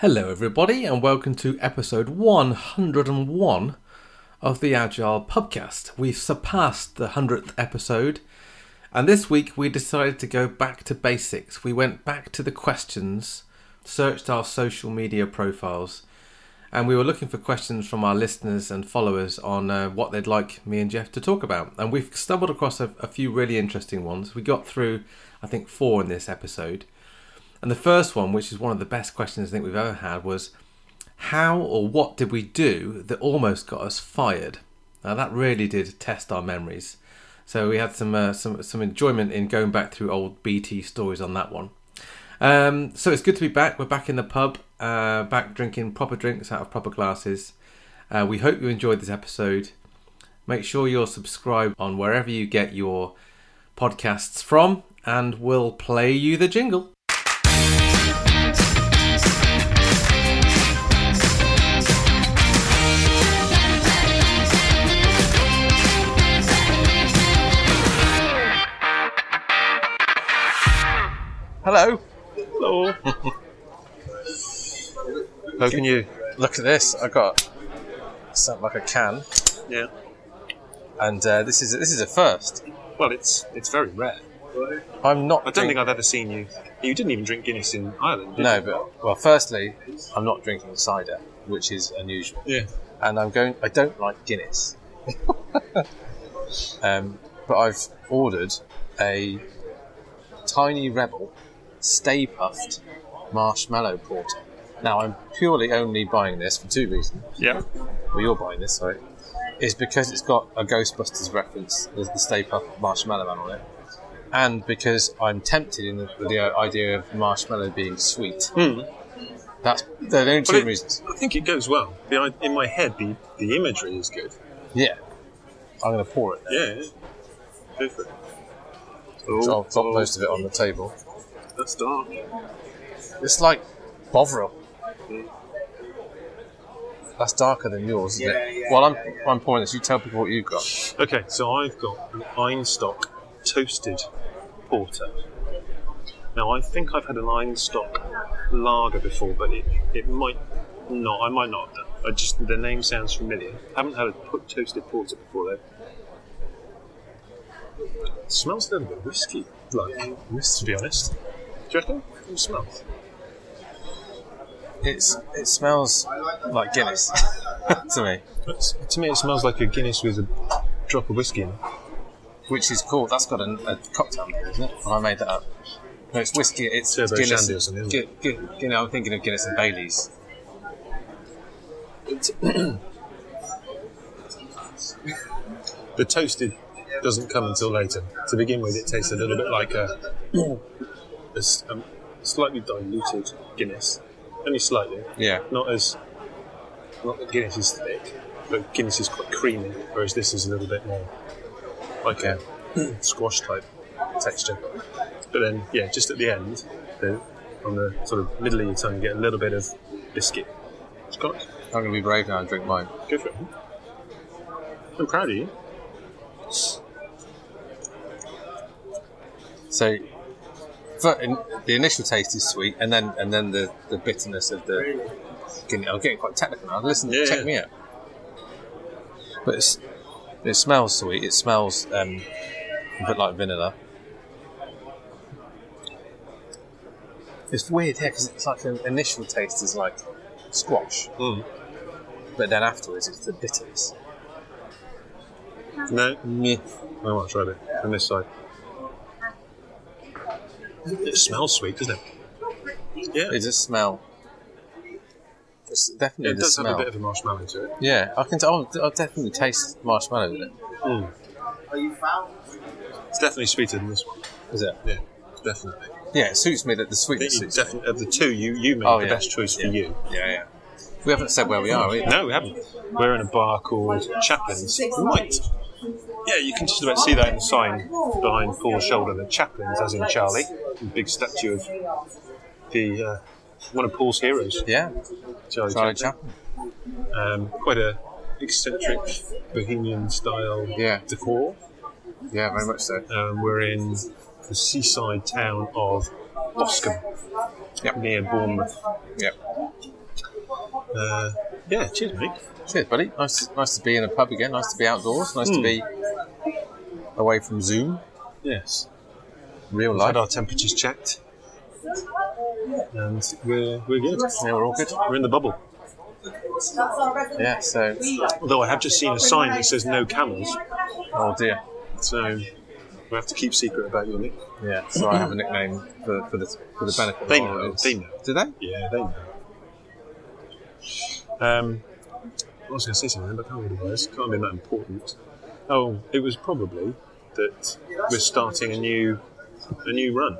Hello, everybody, and welcome to episode 101 of the Agile Pubcast. We've surpassed the 100th episode, and this week we decided to go back to basics. We went back to the questions, searched our social media profiles, and we were looking for questions from our listeners and followers on uh, what they'd like me and Jeff to talk about. And we've stumbled across a, a few really interesting ones. We got through, I think, four in this episode. And the first one, which is one of the best questions I think we've ever had, was how or what did we do that almost got us fired? Now that really did test our memories. So we had some uh, some some enjoyment in going back through old BT stories on that one. Um, so it's good to be back. We're back in the pub, uh, back drinking proper drinks out of proper glasses. Uh, we hope you enjoyed this episode. Make sure you're subscribed on wherever you get your podcasts from, and we'll play you the jingle. How can you? Look at this. I got something like a can, Yeah. and uh, this is this is a first. Well, it's it's very rare. I'm not. I don't think I've ever seen you. You didn't even drink Guinness in Ireland. Did you? No, but well, firstly, I'm not drinking cider, which is unusual, Yeah. and I'm going. I don't like Guinness. um, but I've ordered a tiny rebel, Stay Puft marshmallow porter. Now I'm purely only buying this for two reasons. Yeah. well, you're buying this, sorry, is because it's got a Ghostbusters reference. There's the Stay Puft Marshmallow Man on it, and because I'm tempted in the, with the idea of marshmallow being sweet. Hmm. That's they're the only two it- reasons. I think it goes well. The, in my head, the, the imagery is good. Yeah, I'm going to pour it. Now. Yeah. yeah. Go for it. So I'll drop most of it on the table. That's dark. It's like Bovril. That's darker than yours, isn't it? While I'm, while I'm pouring this, you tell people what you've got. Okay, so I've got an Einstök toasted porter. Now, I think I've had an Einstök lager before, but it, it might not. I might not have done. I just the name sounds familiar. haven't had a po- toasted porter before though. It smells a little bit whiskey, like to be honest. Do you reckon? It smells. It's it smells like Guinness to me, It's, to me, it smells like a Guinness with a drop of whiskey in it. which is cool. That's got a, a cocktail name, isn't it? Or I made that up. No, it's whiskey. It's Turbo Guinness. Shandy or something, isn't Gu- Gu- you know, I'm thinking of Guinness and Bailey's. The toasted doesn't come until later. To begin with, it tastes a little bit like a um, slightly diluted Guinness, only slightly. Yeah. Not as not that Guinness is thick, but Guinness is quite creamy, whereas this is a little bit more like a squash type texture. But then, yeah, just at the end, the, on the sort of middle of your tongue, you get a little bit of biscuit. It's got I'm going to be brave now and drink mine. go for it. I'm proud of you. So, in, the initial taste is sweet, and then and then the, the bitterness of the. Guinness. I'm getting quite technical now. Listen, Yeah, check yeah. me out. But it's, it smells sweet. It smells um, a bit like vanilla. It's weird, yeah, because it's like an initial taste is like squash, Mm. but then afterwards it's the bitterness. No, Meh. I might try it on this side. It smells sweet, doesn't it? Yeah, It does smell. It's definitely it the does smell. have a bit of a marshmallow to it. Yeah, I can. T- I'll, I'll definitely taste marshmallow in it. Mm. It's definitely sweeter than this one. Is it? Yeah, definitely. Yeah, it suits me that the I sweetness think me. definitely of the two, you you made Oh, the yeah. best choice for you. Yeah, yeah. We haven't said where we are. Either. No, we haven't. We're in a bar called Chaplin's. Right. Yeah, you can just about see that in the sign behind Paul's shoulder. The chaplains, as in Charlie, big statue of the uh, one of Paul's heroes, Yeah, Charlie, Charlie Chaplin. Chaplin. Um, quite a eccentric bohemian style Yeah. decor. Yeah, very much so. Um, we're in the seaside town of Boscombe. Yep. near Bournemouth. Yep. Uh, yeah, cheers, mate. Cheers, buddy. Nice, nice to be in a pub again. Nice to be outdoors. Nice to Hmm. be away from Zoom, Yes. real life. had our temperatures checked. And we're, we're good. Yeah, we're all good. We're in the bubble. Yeah. So, Although I have just seen a sign that says no camels, oh dear. so we have to keep secret about your nick. Yeah. So I have a nickname for, for the for the benefit. They know, they know. Do they? Yeah, they know. Um, I was going to say something, but I can't remember was. Can't be that important. Oh, it was probably that we're starting a new a new run.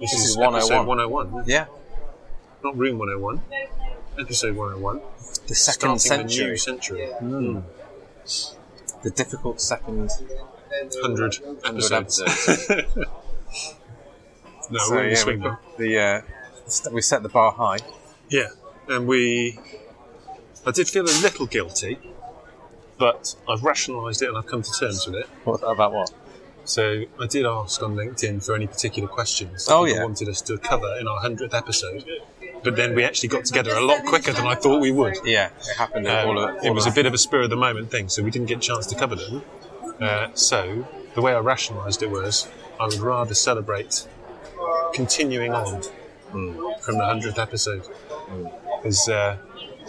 This, This is is episode 101. 101, Yeah. not room 101. Episode 101. The second century. the new century. Mm. The difficult second 100 episodes. episodes. no, so we're the yeah, swing we, now. the uh, we set the bar high. Yeah, and we. I did feel a little guilty, but I've rationalised it and I've come to terms with it. What about what? So I did ask on LinkedIn for any particular questions that Oh, yeah. wanted us to cover in our hundredth episode. But then we actually got together a lot quicker than I thought we would. Yeah, it happened. Um, all of, all it was a bit of a spur of the moment thing, so we didn't get a chance to cover them. Uh, so the way I rationalised it was I would rather celebrate continuing on Mm. from the hundredth episode. Because uh,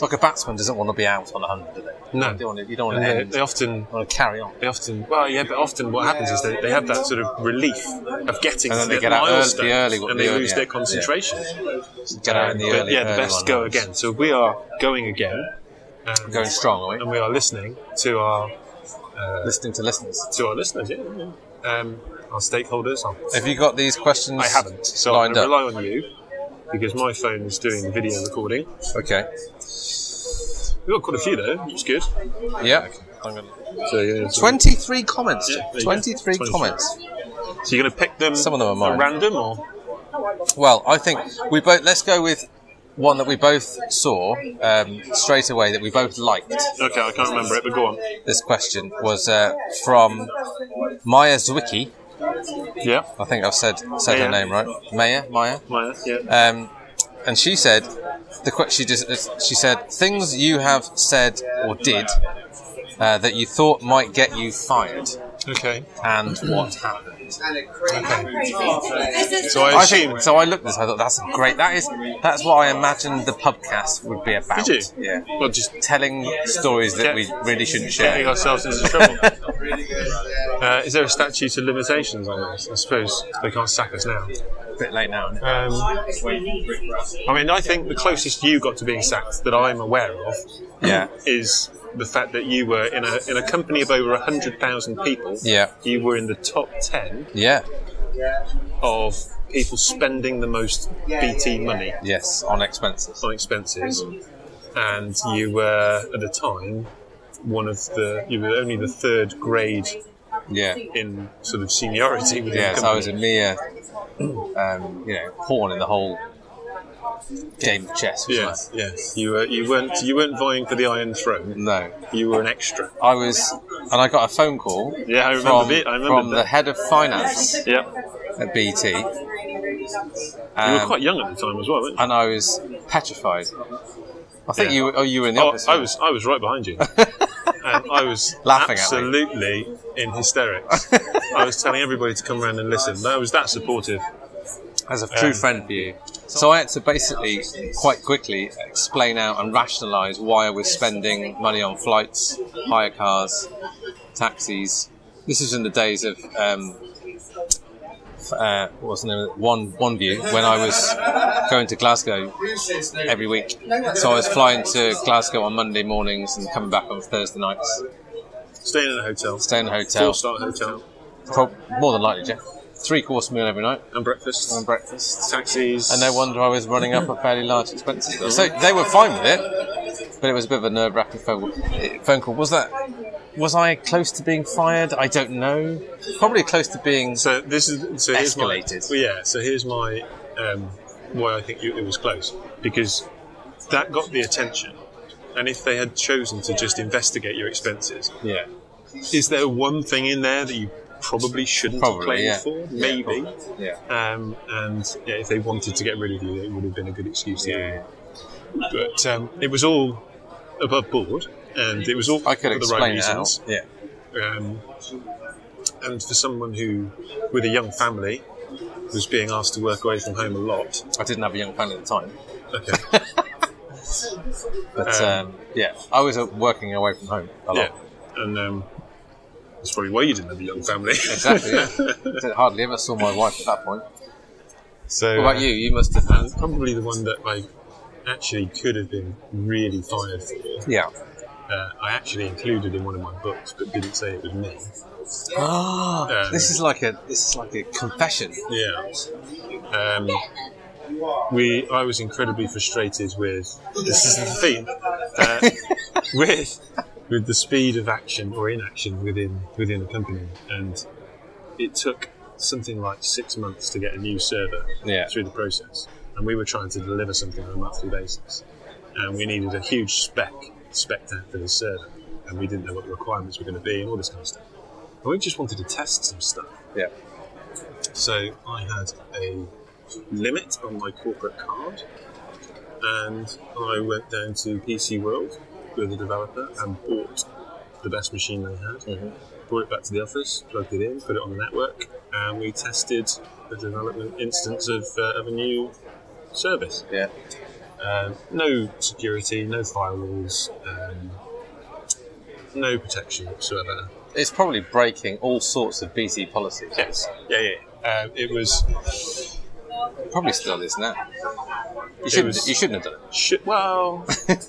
like a batsman doesn't want to be out on a hundred, do they? No. you don't want to, you don't want to they, end. they often You want to carry on. They often, well, yeah, but often what happens is they, they have that sort of relief of getting And then to they get out early- early- and they early- lose yeah, their yeah. concentration. Get out in the But early. yeah, the early best go rounds. again. So we are going again, and, Going strong, are we? and we are listening to our Listening to listeners. to our listeners, yeah, yeah. Um, our stakeholders. Our, Have you got these questions? I haven't, so I'm lined going to up. rely on you because my phone is doing video recording. Okay. We've got quite a few though, which is good. Yeah. Gonna... So, yeah, so, Twenty-three comments. Yeah, there you go. Twenty-three comments. so you're going to pick them. Some of them are mine. random, or Well, I think we both. Let's go with one that we both saw um, straight away that we both liked. okay, I can't remember it, but go on. This question was uh, from Maya Zwicky. Yeah, I think I've said said her name right. Maya, Maya. Maya. Yeah. Um, and she said, the que- she just she said things you have said or did uh, that you thought might get you fired, Okay. and what happened. Okay. So I I think so. I looked at this. I thought that's great. That is that's what I imagined the pubcast would be about. Did you? Yeah, Well, just telling stories that we really shouldn't getting share. ourselves into trouble. uh, is there a statute of limitations on this? I suppose they can't sack us now. A bit late now. Um, I mean, I think the closest you got to being sacked that I'm aware of Yeah, is the fact that you were in a in a company of over hundred thousand people. yeah, You were in the top ten yeah. of people spending the most BT money Yes, on expenses. on expenses, and you were at the time one of the you were only the third grade Yeah. in sort of seniority within Yes, the I was a mere, um, you know, pawn in the whole game of chess. wasn't Yes, yes. You were you weren't you weren't vying for the Iron Throne. No, You were an extra. I was, and I got a phone call Yeah, I remember from, it. I remember from the head of finance Yeah, at BT. you were Um, quite young at the time as well, weren't you? and I was petrified. I think Yeah. you. Oh, you were in the Oh, office. I was I was right behind you, and I was Laughing at absolutely in hysterics. I was telling everybody to come around and listen. I was that supportive. as a true Um, friend for you. So I had to basically quite quickly explain out and rationalise why I was spending money on flights, hire cars, taxis. This was in the days of um, f- uh, what was the name of it? One One View when I was going to Glasgow every week. So I was flying to Glasgow on Monday mornings and coming back on Thursday nights. Staying in a hotel, Staying in a hotel, four star hotel, prob- more than likely, Jeff. Three course meal every night and breakfast, and breakfast. taxis. And no wonder I was running up a fairly large expense. So they were fine with it, but it was a bit of a nerve wracking phone, phone call. Was that? Was I close to being fired? I don't know. Probably close to being. So this is so here's my, Escalated. well, yeah. So here's my um, why I think you, it was close because that got the attention, and if they had chosen to just investigate your expenses, Yeah. is there one thing in there that you probably shouldn't Probably, have played yeah. for, Yeah, maybe. Yeah. Um, and yeah, if they wanted to get rid of you, it would have been a good excuse to do it. But um, it was all above board, and it was all I could for the right it out. reasons. Yeah. Um, and for someone who, with a young family, was being asked to work away from home a lot. I didn't have a young family at the time, Okay. but Um, um, yeah, I was uh, working away from home a yeah. lot. And um, that's probably why you didn't have a young family. Exactly. Yeah. I hardly ever saw my wife at that point. so, What about uh, you? You must have. and probably the one that I actually could have been really fired for. Yeah. Uh, I actually included in one of my books, but didn't say it was me. Ah, Um, this is like a this is like a confession. Yeah. Um, we, I was incredibly frustrated with. This is the theme. Uh, with with the speed of action or inaction within within a company, and it took something like six months to get a new server Yeah. through the process, and we were trying to deliver something on a monthly basis, and we needed a huge spec spec out for the server, and we didn't know what the requirements were going to be and all this kind of stuff, and we just wanted to test some stuff. Yeah. So I had a limit on my corporate card, and I went down to PC World with a developer and bought the best machine they had. Mm-hmm. Brought it back to the office, plugged it in, put it on the network, and we tested the development instance of, uh, of a new service. Yeah. Um, no security, no firewalls, um, no protection whatsoever. It's probably breaking all sorts of BT policies. Yes, yeah, yeah. Um, it was Probably still is now. You shouldn't. was- you shouldn't have done it. Sh- well,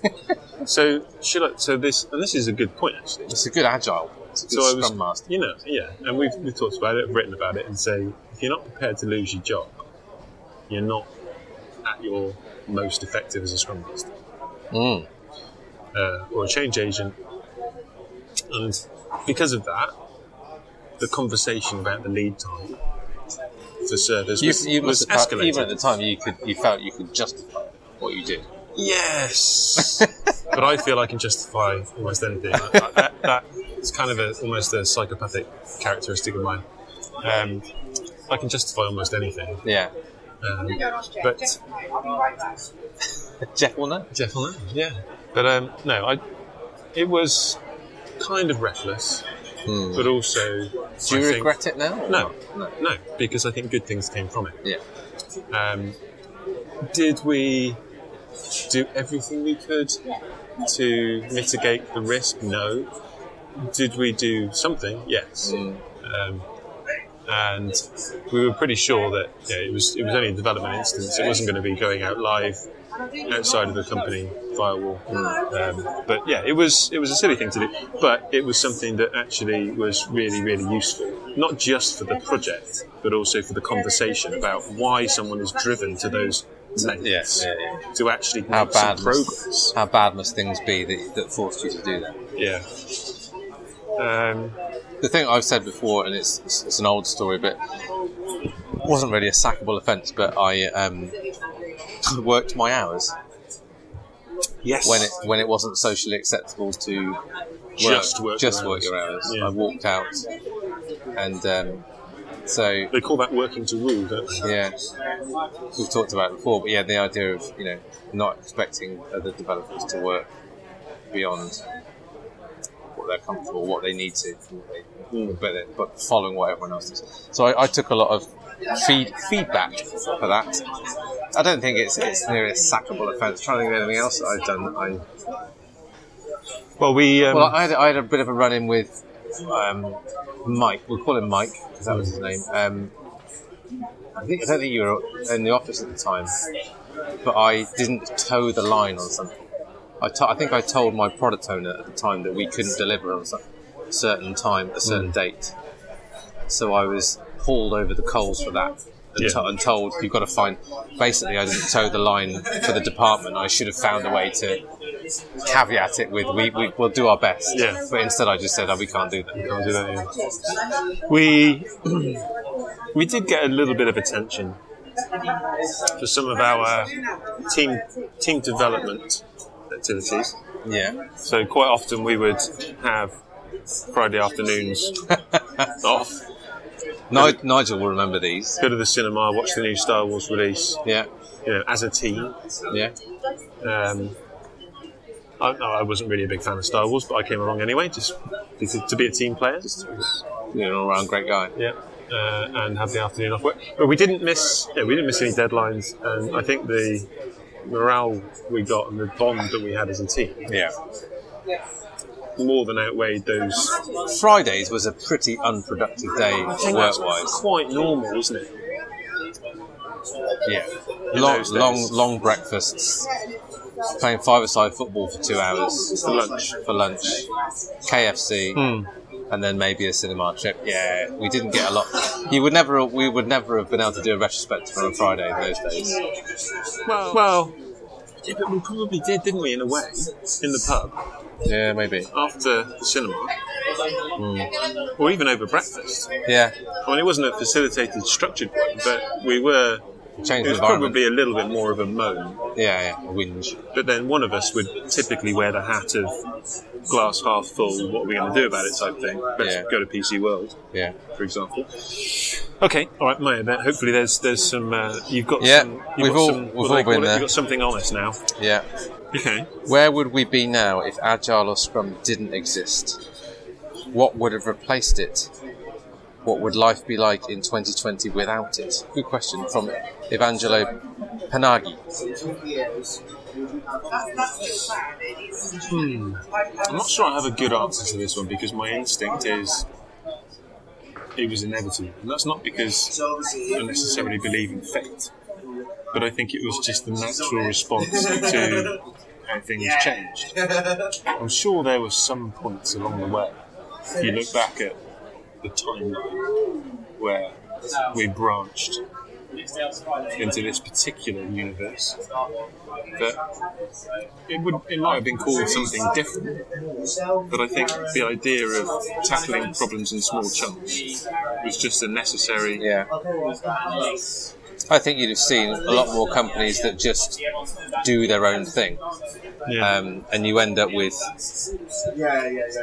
so should I? So this, and this is a good point actually. It's a good agile. It's a good So I was, master. you know, yeah, and we've, we've talked about it, written about it, and say if you're not prepared to lose your job, you're not at your most effective as a scrum master Mm. uh, or a change agent, and because of that, the conversation about the lead time for servers You, was, you was must escalated. even at the time you could you felt you could justify what you did. Yes, but I feel I can justify almost anything. I- that, that is kind of a, almost a psychopathic characteristic of mine. Um, I can justify almost anything. Yeah. Um, but Jeff will know. Jeff will know. Yeah, but um, no, I. It was kind of reckless, Hmm. but also. Do you regret it now? No. No. no, because I think good things came from it. Yeah. Um, did we do everything we could to mitigate the risk? No. Did we do something? Yes. Um, and we were pretty sure that yeah, it was it was only a development instance. It wasn't going to be going out live outside of the company firewall. Um, but yeah, it was it was a silly thing to do, but it was something that actually was really really useful, not just for the project, but also for the conversation about why someone is driven to those lengths. Yeah, yeah. to actually How bad must, progress. how bad must things be that, that forced you to do that? Yeah. Um, The thing I've said before, and it's, it's, it's an old story, but it wasn't really a sackable offence, but I um, worked my hours yes. when it when it wasn't socially acceptable to work, Just work just your work hours. your hours. Yeah. I walked out, and um, so they call that working to rule, don't they? yeah, we've talked about it before. But yeah, the idea of you know not expecting other developers to work beyond what they're comfortable, what they need to, but, but following what everyone else does. So I, I took a lot of feed, feedback for that. I don't think it's it's nearly a sackable offence. Trying to think of anything else that I've done. I Well, we um, well, I had, I had a bit of a run in with um, Mike. We'll call him Mike because that was his name. Um, I think I don't think you were in the office at the time, but I didn't toe the line on something. I think I told my product owner at the time that we couldn't deliver on a certain time, a certain mm. date. So I was hauled over the coals for that. And, Yeah. to- and told you've got to find. Basically, I didn't toe the line for the department. I should have found a way to caveat it with we, we will do our best. Yeah. But instead, I just said, "Oh, we can't do that." We Can't do that, yeah. We we did get a little bit of attention for some of our team team development activities. Yeah. So quite often we would have Friday afternoons off, Ni- Nigel will remember these. Go to the cinema, watch the new Star Wars release. Yeah, You know, as a team. yeah. Um, I, no, I wasn't really a big fan of Star Wars, but I came along anyway, just to, to be a team player. You're an all-round great guy. Yeah, uh, and have the afternoon off work. But we didn't miss. Yeah, we didn't miss any deadlines, and I think the morale we got and the bond that we had as a team Yeah. more than outweighed those. Fridays was a pretty unproductive day That's work-wise. quite normal, isn't it? Yeah. In Long, long, long breakfasts. Playing five-a-side football for two hours For lunch. for lunch. KFC. Hmm. And then maybe a cinema trip. Yeah, we didn't get a lot. You would never, we would never have been able to do a retrospective on a Friday in those days. Well, well, yeah, but we probably did, didn't we? In a way, in the pub Yeah, maybe. after the cinema, hmm. or even over breakfast. Yeah, I mean, it wasn't a facilitated, structured one, but we were. Change It the environment. probably a little bit more of a moan. Yeah, yeah, a whinge. But then one of us would typically wear the hat of glass half full, what are we going to do about it type thing. Let's Yeah. go to PC World, Yeah. for example. Okay, all right, Maya. Then hopefully there's there's some. Uh, you've got Yeah, some. You've we've got all- some, we've all been there. You've got something on us now. Yeah. Okay. Where would we be now if Agile or Scrum didn't exist? What would have replaced it? What would life be like in 2020 without it? Good question from Evangelo Panagi. Hmm. I'm not sure I have a good answer to this one because my instinct is it was inevitable. And that's not because I necessarily believe in fate, but I think it was just the natural response to how things changed. I'm sure there were some points along the way, if you look back at the timeline, where we branched into this particular universe that it would it might have been called something different but I think the idea of tackling problems in small chunks was just a necessary Yeah. I think you'd have seen a lot more companies that just do their own thing. yeah, Um, and you end up with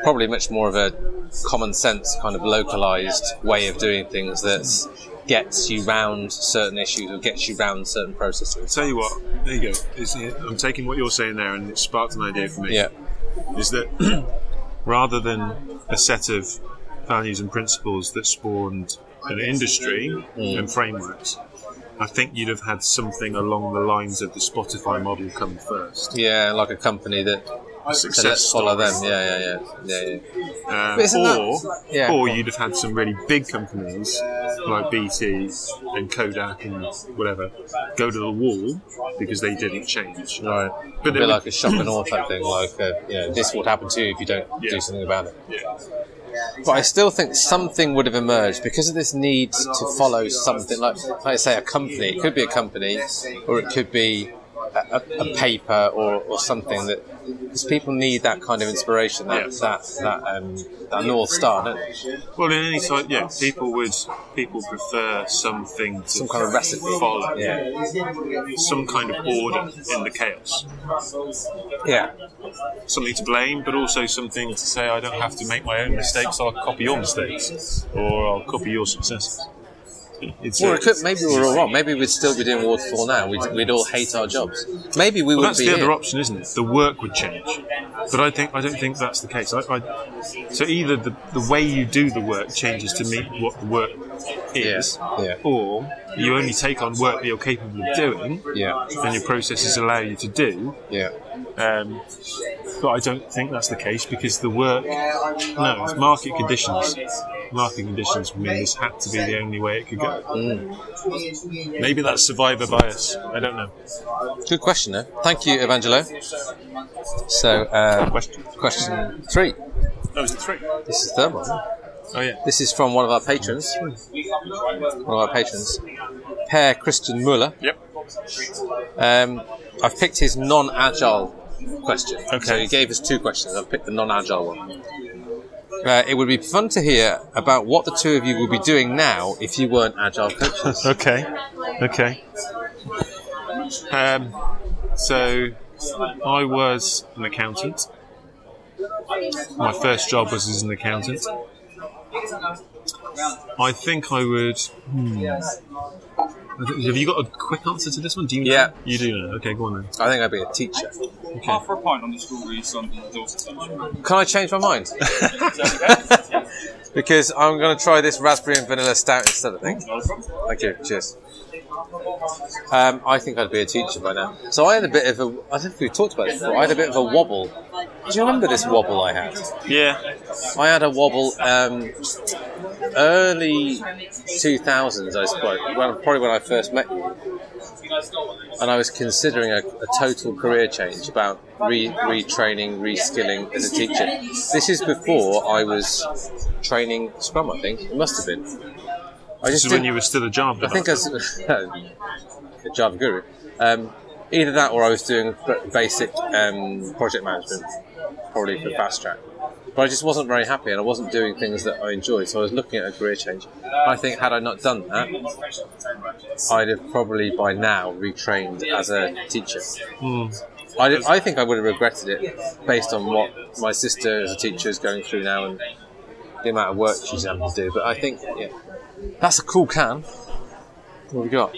probably much more of a common sense kind of localized way of doing things that gets you round certain issues or gets you round certain processes. tell you what there you go. Is it- I'm taking what you're saying there and it sparked an idea for me. Yeah, is that rather than a set of values and principles that spawned an industry and frameworks, I think you'd have had something along the lines of the Spotify model come first. yeah, like a company that A so let's follow them. Yeah, yeah, yeah, yeah. yeah. Um, isn't that- or, yeah. or you'd have had some really big companies like BT and Kodak and whatever go to the wall because they didn't change. Right, But a it bit like a shock and awe type thing. Like, uh, you know, this would happen to you if you don't Yeah. do something about it. Yeah. But I still think something would have emerged because of this need to follow something like, like I say, a company. It could be a company, or it could be a, a, a paper, or, or something that because people need that kind of inspiration, that Yeah. that that um, that north star, don't they? Well, in any type, yeah, people would people prefer something to Some kind of recipe. follow, Yeah, some kind of order in the chaos, yeah, something to blame, but also something to say I don't have to make my own mistakes. I'll copy your mistakes, or I'll copy your successes. It's it could, maybe we're all wrong. Maybe we'd still be doing waterfall now. We'd, we'd all hate our jobs. Maybe we Well, wouldn't that's be the other option, isn't it? The work would change, but I think I don't think that's the case. I, I, so either the, the way you do the work changes to meet what the work is, Yeah. or you only take on work that you're capable of doing, Yeah, and your processes allow you to do. yeah. Um, but I don't think that's the case because the work, no, it's market conditions. Market conditions mean this had to be the only way it could go. Maybe that's survivor bias. I don't know. Good question, eh? Thank you, Evangelo. So, um, Question. question three. That was the three. This is the third one. Oh yeah. This is from one of our patrons. One of our patrons, Per Christian Muller. Yep. Um, I've picked his non-agile question. Okay. So he gave us two questions. I've picked the non-agile one. Uh, it would be fun to hear about what the two of you would be doing now if you weren't agile coaches. Okay. Okay. Um, so I was an accountant. My first job was as an accountant. I think I would. hmm. Have you got a quick answer to this one? Do you? know? Yeah. You do know. Okay, go on then. I think I'd be a teacher. Half for a pint on the strawberry Sunday Dorset lunch. Can I change my mind? because I'm going to try this raspberry and vanilla stout instead. I think. Not. Thank you. Cheers. Um, I think I'd be a teacher by now. So I had a bit of a. I don't know if we talked about it before. I had a bit of a wobble. Do you remember this wobble I had? Yeah. I had a wobble um, early 2000s, I suppose. Well, probably when I first met you. And I was considering a, a total career change about re- retraining, reskilling as a teacher. This is before I was training Scrum, I think. It must have been. I This just is when you were still a Java. I think I was a Java guru. Um, either that or I was doing basic um, project management, probably for fast track. But I just wasn't very happy and I wasn't doing things that I enjoyed, so I was looking at a career change. I think had I not done that, I'd have probably by now retrained as a teacher. I, I think I would have regretted it based on what my sister as a teacher is going through now and the amount of work she's having to do. But I think, yeah, that's a cool can. What have we got?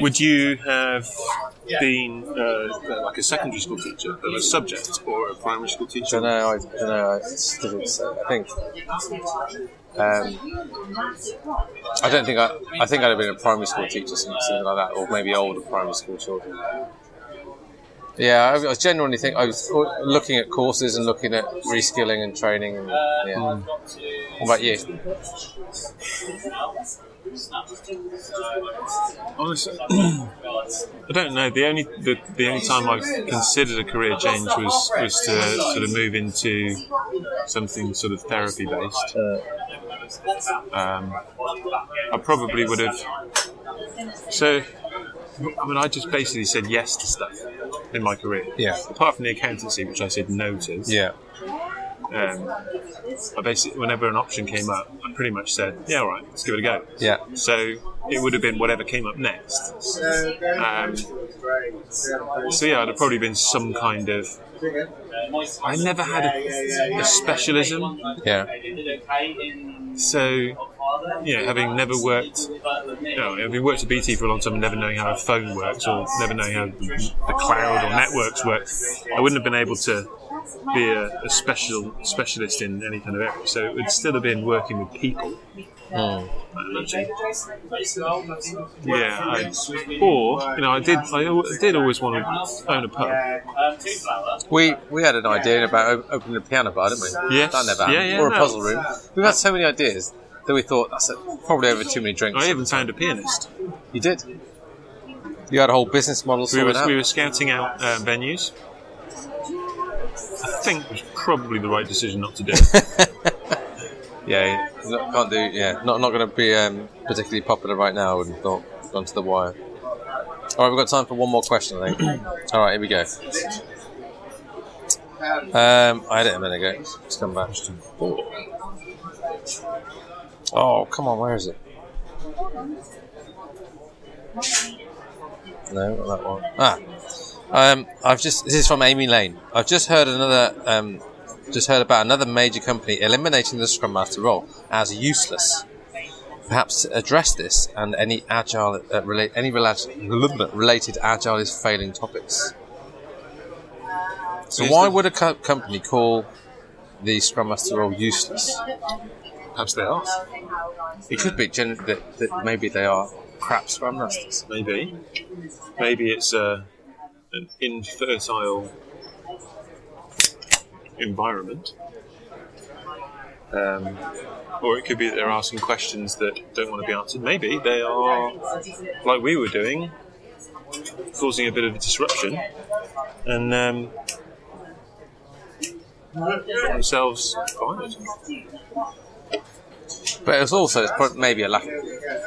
Would you have been uh, like a secondary school teacher of a subject or a primary school teacher? don't know. I don't know. It's difficult to say. I think. Um, I don't think I. I think I'd have been a primary school teacher, something, like that, or maybe older primary school children. Yeah, I was genuinely think I was looking at courses and looking at reskilling and training. And, yeah. What about you? Honestly, I don't know. The only the, the only time I've considered a career change was was to sort of move into something sort of therapy based. Um, I probably would have. So, I mean, I just basically said yes to stuff in my career. Yeah. Apart from the accountancy, which I said no to. Yeah. Um, I basically, whenever an option came up, I pretty much said, "Yeah, all right, let's give it a go." Yeah. So it would have been whatever came up next. Um, so yeah, it'd have probably been some kind of. I never had a, a specialism, Yeah. so you know, having never worked, you know, having worked at BT for a long time and never knowing how a phone works or never knowing how the cloud or networks work, I wouldn't have been able to be a, a special specialist in any kind of area. So it would still have been working with people. I imagine. Yeah, I, or you know, I did. I did always want to own a pub. We we had an idea about opening a piano bar, didn't we? Yes. That never happened. Yeah, yeah, or a no. puzzle room. We've had so many ideas that we thought that's a, probably over too many drinks. I even found a pianist. You did. You had a whole business model We were, out. we were scouting out uh, venues. I think it was probably the right decision not to do. Yeah, not, can't do. Yeah, not not going to be um, particularly popular right now. I wouldn't have thought. Gone to the wire. All right, we've got time for one more question. I think. All right, here we go. Um, I had it a minute ago. Let's come back. Oh, come on, where is it? No, not that one. Ah, um, I've just. This is from Amy Lane. I've just heard another. Um, just heard about another major company eliminating the Scrum Master role as useless. Perhaps to address this and any agile, uh, relate, any rela- related agile is failing topics. So why would a co- company call the Scrum Master role useless? Perhaps they are. It could be gen- that, that maybe they are crap Scrum Masters. Maybe. Maybe it's uh, an infertile environment. Um, or it could be that they're asking questions that don't want to be answered. Maybe they are, like we were doing, causing a bit of a disruption and um, themselves fired. But it's also it's maybe a lack.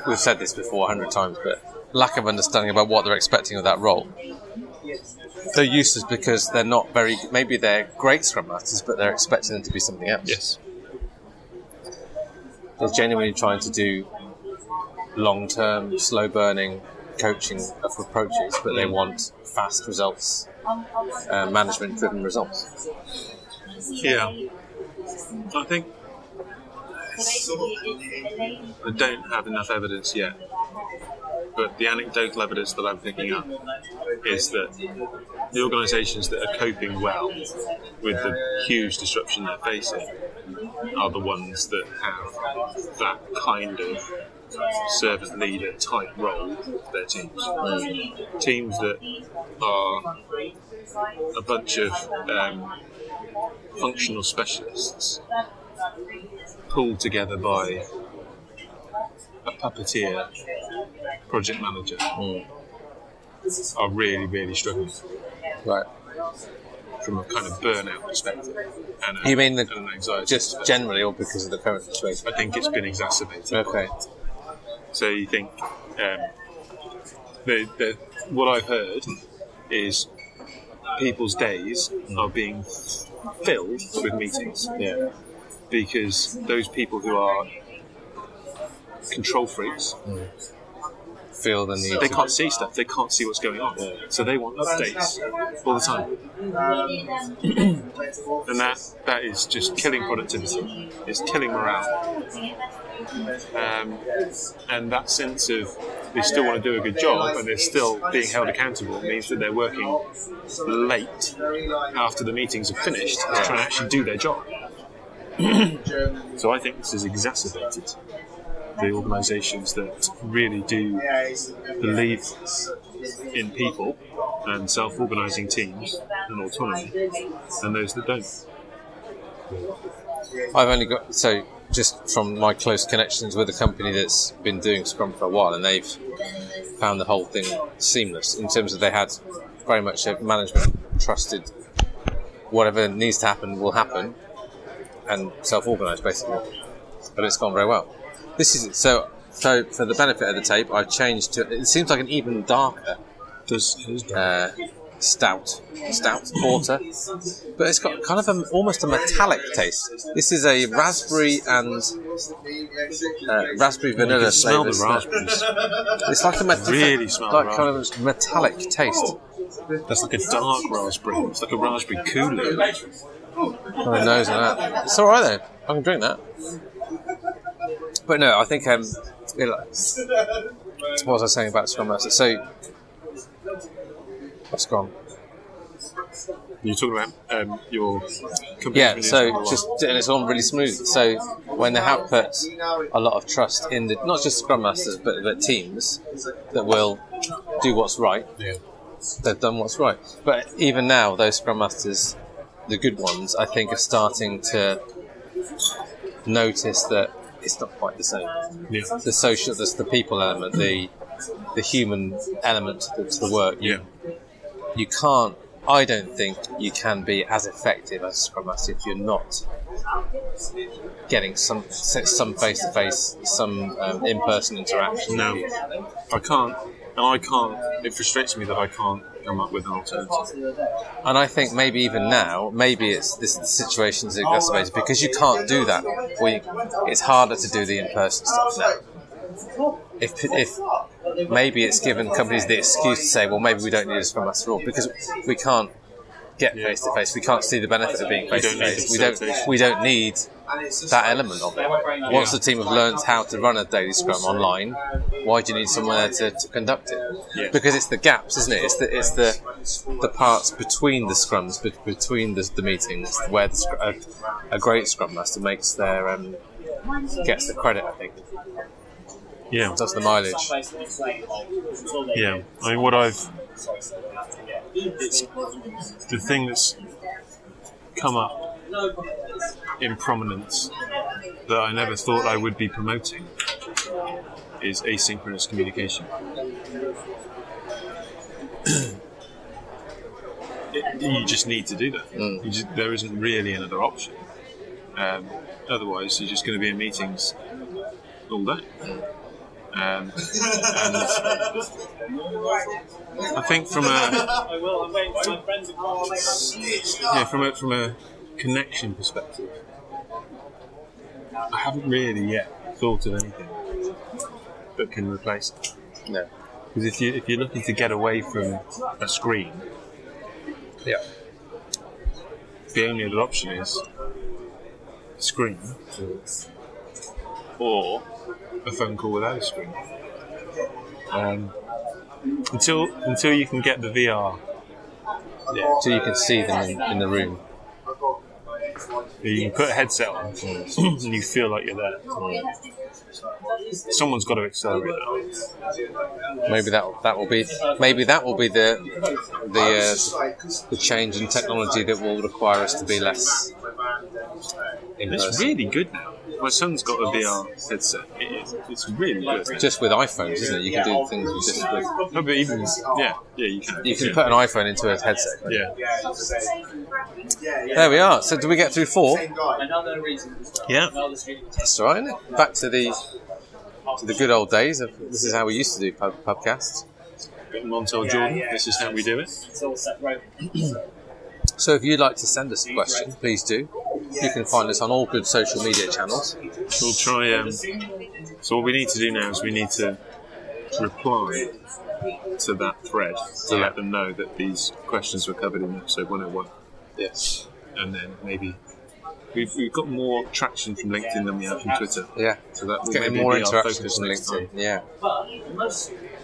We've said this before a hundred times, but lack of understanding about what they're expecting of that role. They're useless because they're not very. Maybe they're great scrum masters, but they're expecting them to be something else. Yes. They're genuinely trying to do long-term, slow-burning coaching of approaches, but they want fast results, uh, management-driven results. Yeah. I think I don't have enough evidence yet, but the anecdotal evidence that I'm picking up is that the organisations that are coping well with the huge disruption they're facing are the ones that have that kind of servant leader type role for their teams. Teams that are a bunch of um, functional specialists pulled together by a puppeteer project manager are really, really struggling Right. from a kind of burnout perspective. And a, You mean the- an anxiety Just perspective. generally, or because of the current situation? I think it's been exacerbated. Okay. So you think um, the, the, what I've heard is people's days are being filled with meetings. Yeah. because those people who are control freaks, Feel the need. they to- can't see stuff. They can't see what's going on. So they want updates all the time, and that that is just killing productivity. It's killing morale, um, and that sense of they still want to do a good job and they're still being held accountable means that they're working late after the meetings are finished to try and actually do their job. So I think this is exacerbated the organisations that really do believe in people and self-organising teams and autonomy, and those that don't. I've only got so just from my close connections with a company that's been doing Scrum for a while, and they've found the whole thing seamless in terms of they had very much a management trusted whatever needs to happen will happen and self-organised basically, but it's gone very well. This is so. So for the benefit of the tape, I've changed to. It seems like an even darker Does, uh, stout, stout porter, but it's got kind of a, almost a metallic taste. This is a raspberry and uh, raspberry vanilla can smell the raspberries. It's like a met- Really smell like kind of a metallic taste. That's like a dark raspberry. It's like a raspberry on my nose and that. It's all right though. I can drink that. But no, I think um, know, what was I saying about Scrum Master? So, what's Scrum? You're talking about um, your. Yeah, so just and it's gone really smooth. So when they have put a lot of trust in the not just Scrum Masters but the teams that will do what's right, yeah. they've done what's right. But even now, those Scrum Masters, the good ones, I think are starting to notice that it's not quite the same. Yeah. The social, the, the people element, the the human element to the, to the work. Yeah. You can't. I don't think you can be as effective as Scrum Master if you're not getting some some face to face, some um, in person interaction. No. I can't, and I can't. It frustrates me that I can't come up with an alternative. And I think maybe even now, maybe it's this situation is exacerbated because you can't do that. Or you, it's harder to do the in-person stuff now. If, if maybe it's given companies the excuse to say, well, maybe we don't need this from us at all because we can't get face to face. We can't see the benefit of being face to face. We don't. We don't need that element of it. Once the team have learned how to run a daily scrum online, why do you need someone there to, to conduct it? Because it's the gaps, isn't it? It's the it's the the parts between the scrums, bet- between the, the meetings, where the, scr- a, a great scrum master makes their um, gets the credit. I think Yeah. does the mileage. Yeah. I mean, what I've. It's the thing that's come up in prominence that I never thought I would be promoting is asynchronous communication. It- you just need to do that. You just, there isn't really another option. Um, otherwise, you're just going to be in meetings all day. Um, and I think from a yeah, from a from a connection perspective, I haven't really yet thought of anything that can replace it. No. Because if you if you're looking to get away from a screen, Yeah. the only other option is screen or a phone call without a screen. Um, until until you can get the VR. Yeah, So you can see them in, in the room. You can put a headset on and you feel like you're there. Someone's got to accelerate that. Maybe that that will be maybe that will be the the uh, the change in technology that will require us to be less It's really good now. My son's got a VR headset. It is, it's really good. Just with iPhones, isn't it? You can do things with just with, No, but even yeah, yeah, you can. you can put an iPhone into a headset. can't you? Yeah. There we are. So, do we get through four? Another reason. Yeah. That's all right. Isn't it? Back to the to the good old days of this is how we used to do pub, pubcasts. Montel Jordan. This is how we do it. It's all set right. So, if you'd like to send us a question, please do. You can find us on all good social media channels. We'll try. Um, so what we need to do now is we need to reply to that thread to Yeah. let them know that these questions were covered in episode 101, Yes. and then maybe. We've, we've got more traction from LinkedIn than we have from Twitter. Yeah. So that will Getting more interaction focus from LinkedIn. Yeah.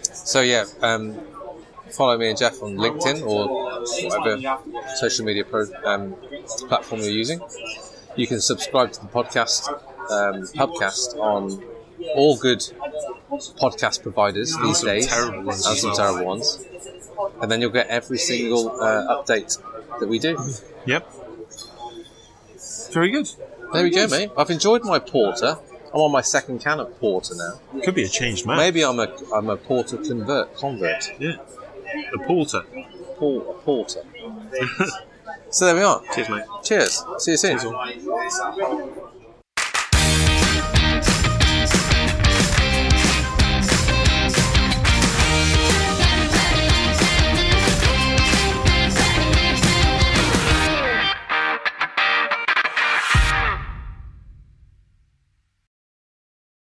So yeah, um, follow me and Jeff on LinkedIn or whatever social media pro, um, platform you're using. You can subscribe to the podcast, um, Pubcast on all good podcast providers these days, and some terrible ones. And then you'll get every single uh, update that we do. Yep. Very good. There we go, mate. I've enjoyed my porter. I'm on my second can of porter now. Could be a changed man. Maybe I'm a I'm a porter convert convert. Yeah. A porter. Paul, a porter. so there we are. Cheers, mate. Cheers. See you soon. Cheers.